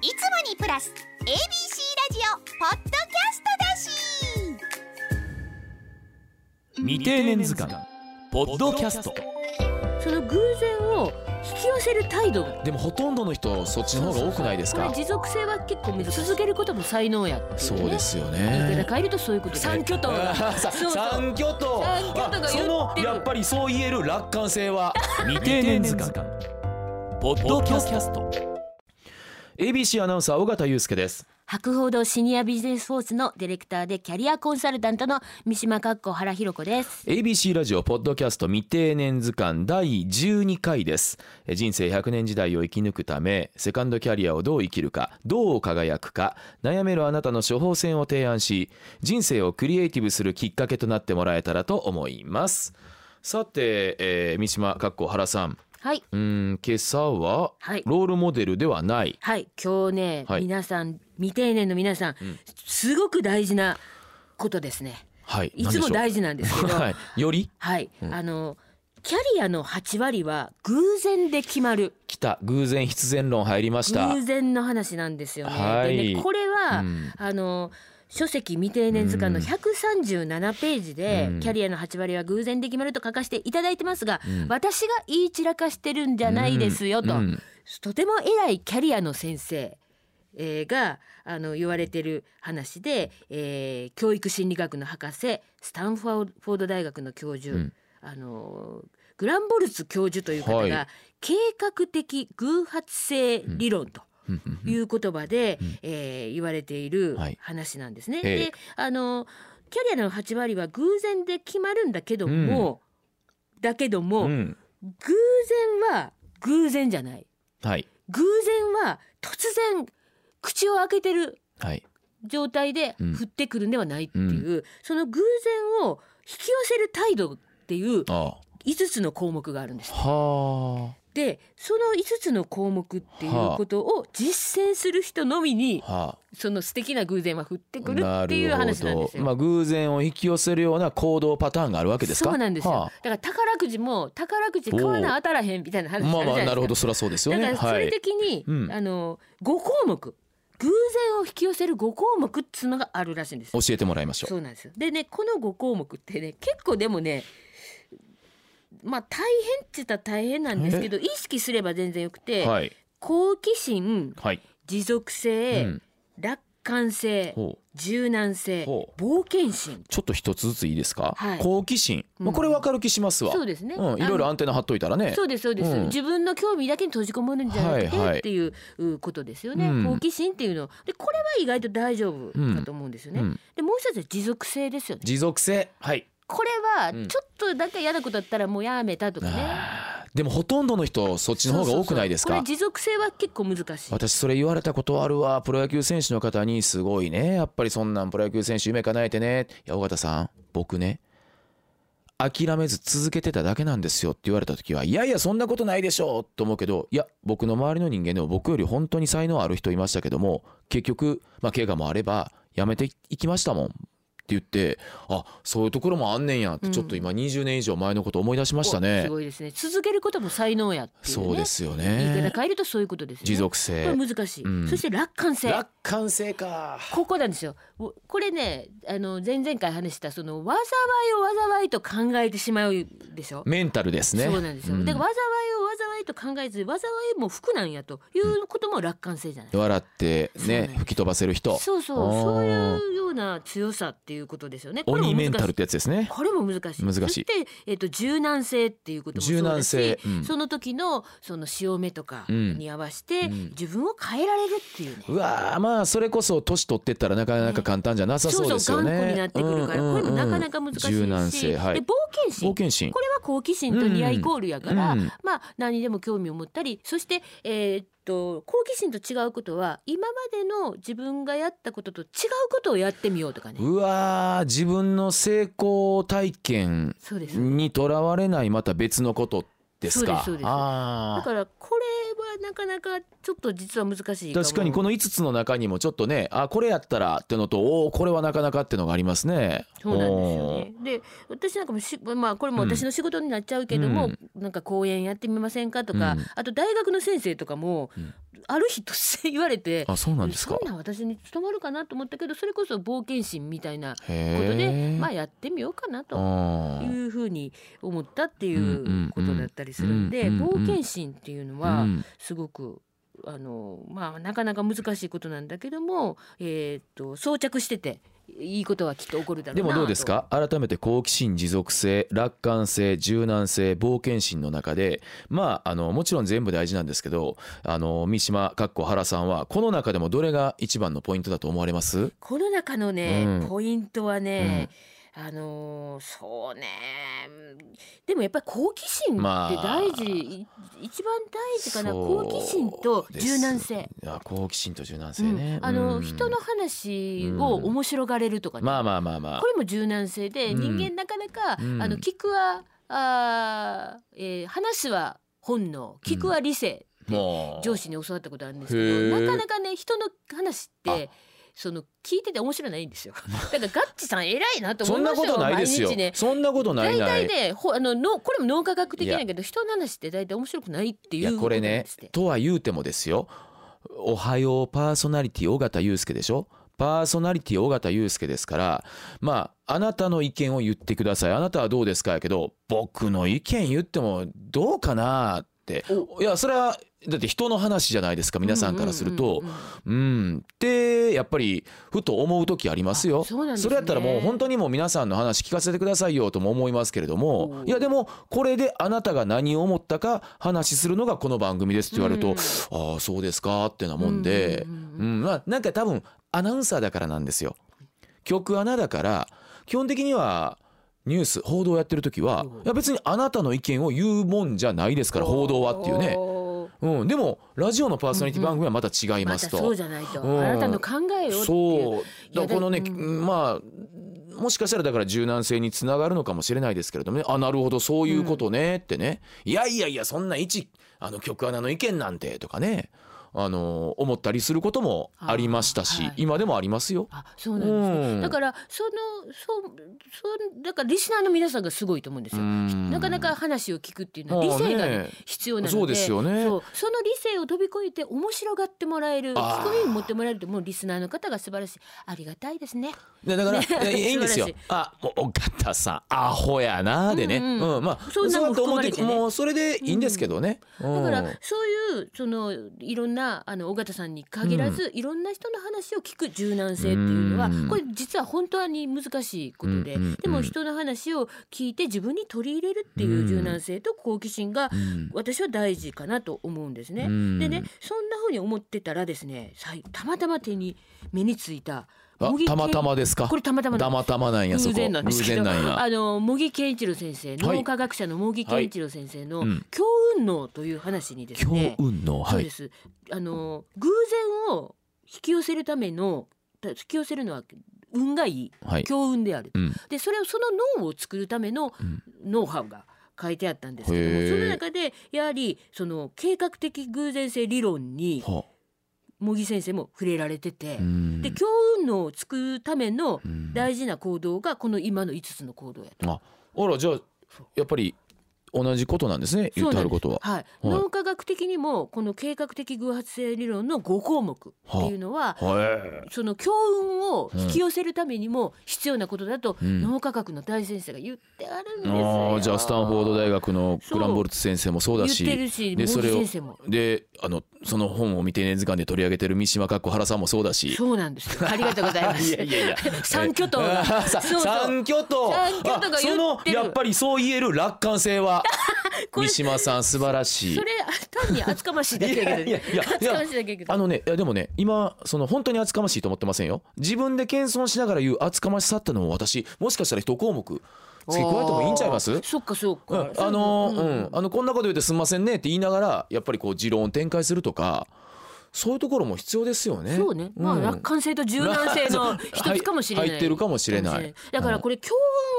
いつもにプラス ABC ラジオポッドキャストだし。未定年図鑑ポッドキャストその偶然を引き寄せる態度。でもほとんどの人そっちの方が多くないですか？持続性は結構難しい続けることも才能やっていう、ね、そうですよ言いね。方変えるとそういうことで三巨頭 三巨頭三巨頭が言ってる。あそのやっぱりそう言える楽観性は。未定年図鑑ポッドキャスト ABC アナウンサー尾形祐介です。博報堂シニアビジネスフォースのディレクターでキャリアコンサルタントの三島かっこ原弘子です。ABC ラジオポッドキャスト未定年図鑑第12回です。え人生100年時代を生き抜くためセカンドキャリアをどう生きるかどう輝くか悩めるあなたの処方箋を提案し人生をクリエイティブするきっかけとなってもらえたらと思います。さて、えー三島かっこ原さんはい。うーん今朝ははい。ロールモデルではない。はい。今日ね、はい。皆さん未定年の皆さん、すごく大事なことですね。はい。いつも大事事なんですけど。はい。より？はい、あのキャリアの8割は偶然で決まる。来た。偶然必然論入りました。偶然の話なんですよね。はい。でねこれは、うん。あの書籍未定年図鑑の137ページで、うん。キャリアの8割は偶然で決まると書かせていただいてますが、私が言い散らかしてるんじゃないですよと、うん。とても偉いキャリアの先生、えーがあの言われてる話で、えー教育心理学の博士スタンフォード大学の教授、うん。あのグランボルツ教授という方が、はい。計画的偶発性理論と。うんうんいう言葉で、えー言われているはい。話なんですね。ええ。であのキャリアの8割は偶然で決まるんだけども、だけども、うん。偶然は偶然じゃない。はい。偶然は突然口を開けてるはい。状態でうん。降ってくるんではないっていう、その偶然を引き寄せる態度っていうあ5つの項目があるんです。あはでその5つの項目っていうことを実践する人のみにあ。はその素敵な偶然は降ってあくるっていう話なんですよ。まあ偶然を引き寄せるような行動パターンがあるわけですか？そうなんですよ。はだから宝くじも宝くじ買わな当たらへんみたいなあ話。まあまあなるほど。そりゃそうですよね。だからそれはい的に、うん。あの5項目。偶然を引き寄せる5項目っつうのがあるらしいんです。教えてもらいましょう。そうなんですよ。でねこの5項目ってね結構でもねまあ大変って言ったら大変なんですけど意識すれば全然よくて、はい。好奇心はい。持続性、うん。楽観性柔軟性ほ冒険心。ちょっと一つずついいですか？はい。好奇心。まあこれわかる気しますわ。そうですね。うん。いろいろアンテナ張っといたらね。そうですそうです、うん。自分の興味だけに閉じこもるんじゃなくて、はいはいってい。ううことですよね、うん。好奇心っていうのでこれは意外と大丈夫かと思うんですよね、うん。でもう一つは持続性ですよね。持続性。はいこれはうん。ちょっとだけ嫌なことだったらもうやめたとかね、でもほとんどの人そっちの方が多くないですか？持続性は結構難しい。私それ言われたことあるわ。プロ野球選手の方にすごいね。やっぱりそんなんプロ野球選手夢叶えてね。いや尾形さん僕ね諦めず続けてただけなんですよ。って言われた時はいやいやそんなことないでしょうと思うけどいや僕の周りの人間でも僕より本当に才能ある人いましたけども結局まあ怪我もあればやめていきましたもん言ってあそういうところもあんねんやってちょっと今20年以上前のこと思い出しましたおねす、ごいですね。続けることも才能やっていうね。そうですよ言いね方変えるとそういうことですよね。持続性。これ難しい、うん。そして楽観性。楽観性か。ここなんですよ。おこれね、あの前々回話したその災いを災いと考えてしまうでしょ？メンタルですね。そうなんですよ。ん。だから災いを災いと考えず、災いも服なんやということも楽観性じゃない。笑ってそうなんです。ね吹き飛ばせる人。そうそう、そういうような強さっていうことですよね。これも鬼メンタルっ。てやつですね。これも難しい。難しい。そして、えっ、と柔軟性っていうこともそう柔軟性。うん。その時のその潮目とかうん。に合わせて、うん。自分を変えられるっていうね。うわーまあそれこそ年取ってったらなかなか簡単じゃなさそうですよね。になってくるから、うんうんうんこれもなかなか難しいし。柔軟性はい。で冒険心。冒険心。これは好奇心と似合いイコールやから、うん。まあ何にでも興味を持ったりそしてえーっと好奇心と違うことは今までの自分がやったことと違うことをやってみようとかね。うわー自分の成功体験にとらわれないまた別のことですか？そうですそうです。だあからこれはなかなかちょっと実は難しいー確かにこのの5つの中にもちょっとねあこれやったらってのとおおこれはなかなかってのがありますね。そうなんですよね。で私なんかもしまあこれも私の仕事になっちゃうけども、うん。なんか講演やってみませんかとか、うん。あと大学の先生とかも、ある日突然言われてあそうなんですか。そんなん私に務まるかなと思ったけどそれこそ冒険心みたいなことへでえまあやってみようかなというふうに思ったっていうんうんうことだったりするんでうんうんうん。冒険心っていうのはうんすごくあのまあなかなか難しいことなんだけども、えーっと装着してていいことはきっと起こるだろうなでもどうですか？改めて好奇心持続性楽観性柔軟性冒険心の中でまああのもちろん全部大事なんですけどあの三島かっこ原さんはこの中でもどれが一番のポイントだと思われます？この中のね、うん。ポイントはね、あのーそうね。でもやっぱり好奇心ってまあ。大事、い一番大事かな。好奇心と柔軟性。いや好奇心と柔軟性うん。ね、あの、うん。人の話を面白がれるとかね、まあまあまあまあ。これも柔軟性で、うん。人間なかなか、うん。あの聞くはあー、えー話すは本能。聞くは理性、上司に教わったことあるんですけどなかなかね人の話ってその聞いてて面白ないんですよ。だからガッチさん偉いなと思そんなこいましたよとないですよ、ね。そんなことない大ない。体ねほあののこれも脳科学的だけど人の話って大体面白くないっていいうこれね。とは言うてもですよ。おはようパーソナリティ尾形祐介でしょ？パーソナリティ尾形祐介ですからまああなたの意見を言ってください。あなたはどうですか？やけど僕の意見言ってもどうかなって。いやそれはだって人の話じゃないですか皆さんからすると。うんってやっぱりふと思う時ありますよ。あそれやったらもう本当にもう皆さんの話聞かせてくださいよとも思いますけれどおも。ういやでもこれであなたが何を思ったか話するのがこの番組ですって言われると、ああそうですかってなもんで、ううんなんか多分アナウンサーだからなんですよ。局アナだから基本的にはニュース報道やってる時はうん。いや別にあなたの意見を言うもんじゃないですから報道はっていうね、うん、でもラジオのパーソナリティ番組はまた違いますと。そうじゃないと、うん。あなたの考えをそう。だこのね、うん。まあもしかしたらだから柔軟性につながるのかもしれないですけれどもね。あなるほど。そういうことね。ってね、いやいやいやそんな一あの局アナの意見なんて。とかねあの思ったりすることもありましたし、はい。今でもありますよ。あそうなんですね、うん。だからそのそうそうだからリスナーの皆さんがすごいと思うんですよ。うん。なかなか話を聞くっていうのは理性が、ねね必要なのでそうですよね。そう。その理性を飛び越えて面白がってもらえる聞く耳持ってもらえるともうリスナーの方が素晴らしい。ありがたいですね。でだから、ね。いやいいんですよ。あもうお方さんアホやなでね、ううんん。うんまあそんなも含まれてね。もうそれでいいんですけどね。だからうんそういうそのいろんなあの尾形さんに限らず、いろんな人の話を聞く柔軟性っていうのは、うん。これ実は本当に難しいことで、でも人の話を聞いて自分に取り入れるっていう柔軟性と好奇心がうん。私は大事かなと思うんですね。うん。でねそんな風に思ってたらですねたまたま手に目についたあたまたま健ですか？これたまたまたまたまなんやそこ。偶然なんです。けど。あの茂木健一郎先生はい。脳科学者の茂木健一郎先生のうん。強運脳という話にです強ね、運のはい。そうで。す。あの偶然を引き寄せるためのた引き寄せるのは運がいい。はい。強運である、うん。でそれをその脳を作るためのうん。ノウハウが書いてあったんですけどへー。もその中でやはりその計画的偶然性理論には茂木先生も触れられてて、うん。で強運脳を作るためのうん。大事な行動がこの今の5つの行動やと。ああらじゃあやっぱり同じことなんですね言ってあることは。はい、はい脳科学的にもこの計画的偶発性理論の5項目っていうのははその強運を引き寄せるためにも必要なことだとうん脳科学の大先生が言ってあるんですい。よ。ああじゃあスタンフォード大学のクランボルツ先生もそうだし。でそれを先生も。であのその本を未定年図鑑で取り上げてる三島かっこ原さんもそうだし。そうなんですよ。ありがとうございます。いやいやいや三巨頭が。三巨頭そのやっぱりそう言える楽観性は 三島さん素晴らしい。それ単に厚かましいだけだけど。いやいやいや厚かましいだけ。あのねいやでもね今その本当に厚かましいと思ってませんよ。自分で謙遜しながら言う厚かましさってのも私もしかしたら一項目付け加えてもいいんちゃいます？そっかそっうんか。あのーううん。あのこんなこと言ってすみませんねって言いながらやっぱりこう持論を展開するとかそういうところも必要ですよね。そうね、まあうん楽観性と柔軟性の一つかもしれない。入ってるかもしれない。だからこれ強運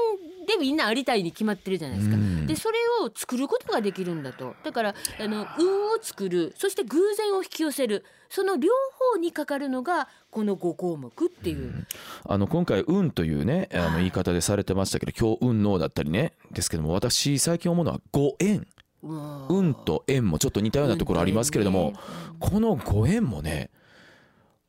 でみんなありたいに決まってるじゃないですか。うん。でそれを作ることができるんだと。だからあの運を作る、そして偶然を引き寄せる、その両方にかかるのがこの5項目っていう。あの今回「運」というねあの言い方でされてましたけど今日運能だったりねですけども私最近思うのは「ご縁」運と縁もちょっと似たようなところありますけれども、このご縁もね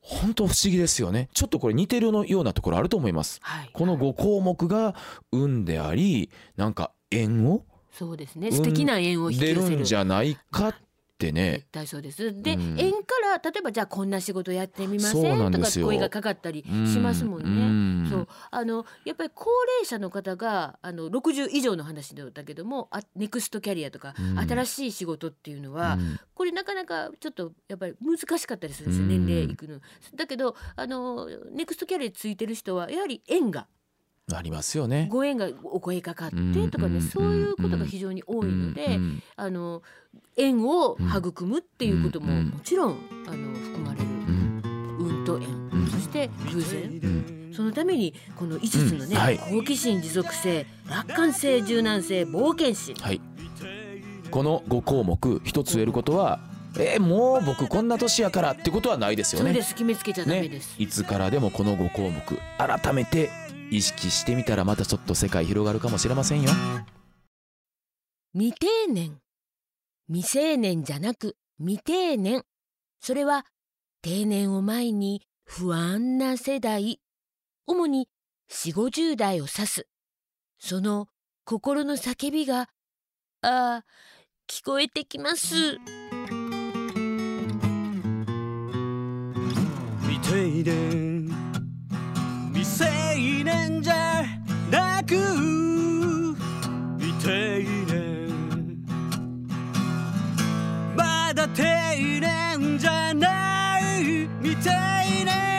本当不思議ですよね。ちょっとこれ似てるのようなところあると思います。はい、この5項目が運でありなんか縁をそうですね。素敵な縁を引き出寄せる。るんじゃないかってね。絶対そうです。で、うん。縁から例えばじゃあこんな仕事やってみませとかなんんですよ。声がかかったりしますもんね。うんそう。あのやっぱり高齢者の方があの60以上の話だけどもあネクストキャリアとか、うん。新しい仕事っていうのは、うん。これなかなかちょっとやっぱり難しかったりするんですよ、うん。年齢いくの。だけどあのネクストキャリアついてる人はやはり縁がありますよね。ご縁がお声かかってとかね、うん。そういうことが非常に多いので、うん。あの縁を育むっていうこともうん。もちろんあの含まれる。うん。運と縁、うんそして偶然。うんそのためにこの5つのね、うんはい。好奇心持続性楽観性柔軟性冒険心。はい。この5項目一つ言えることは、えーもう僕こんな年やからってことはないですよね。それです。決めつけちゃダメねです、、いつからでもこの5項目改めて意識してみたらまたちょっと世界広がるかもしれませんよ。未定年。未成年じゃなく未定年。それは定年を前に不安な世代主に4 5 0代を指す。その心の叫びがああ聞こえてきます。未定年未成年じゃなく未定年まだ定年じゃない。未定年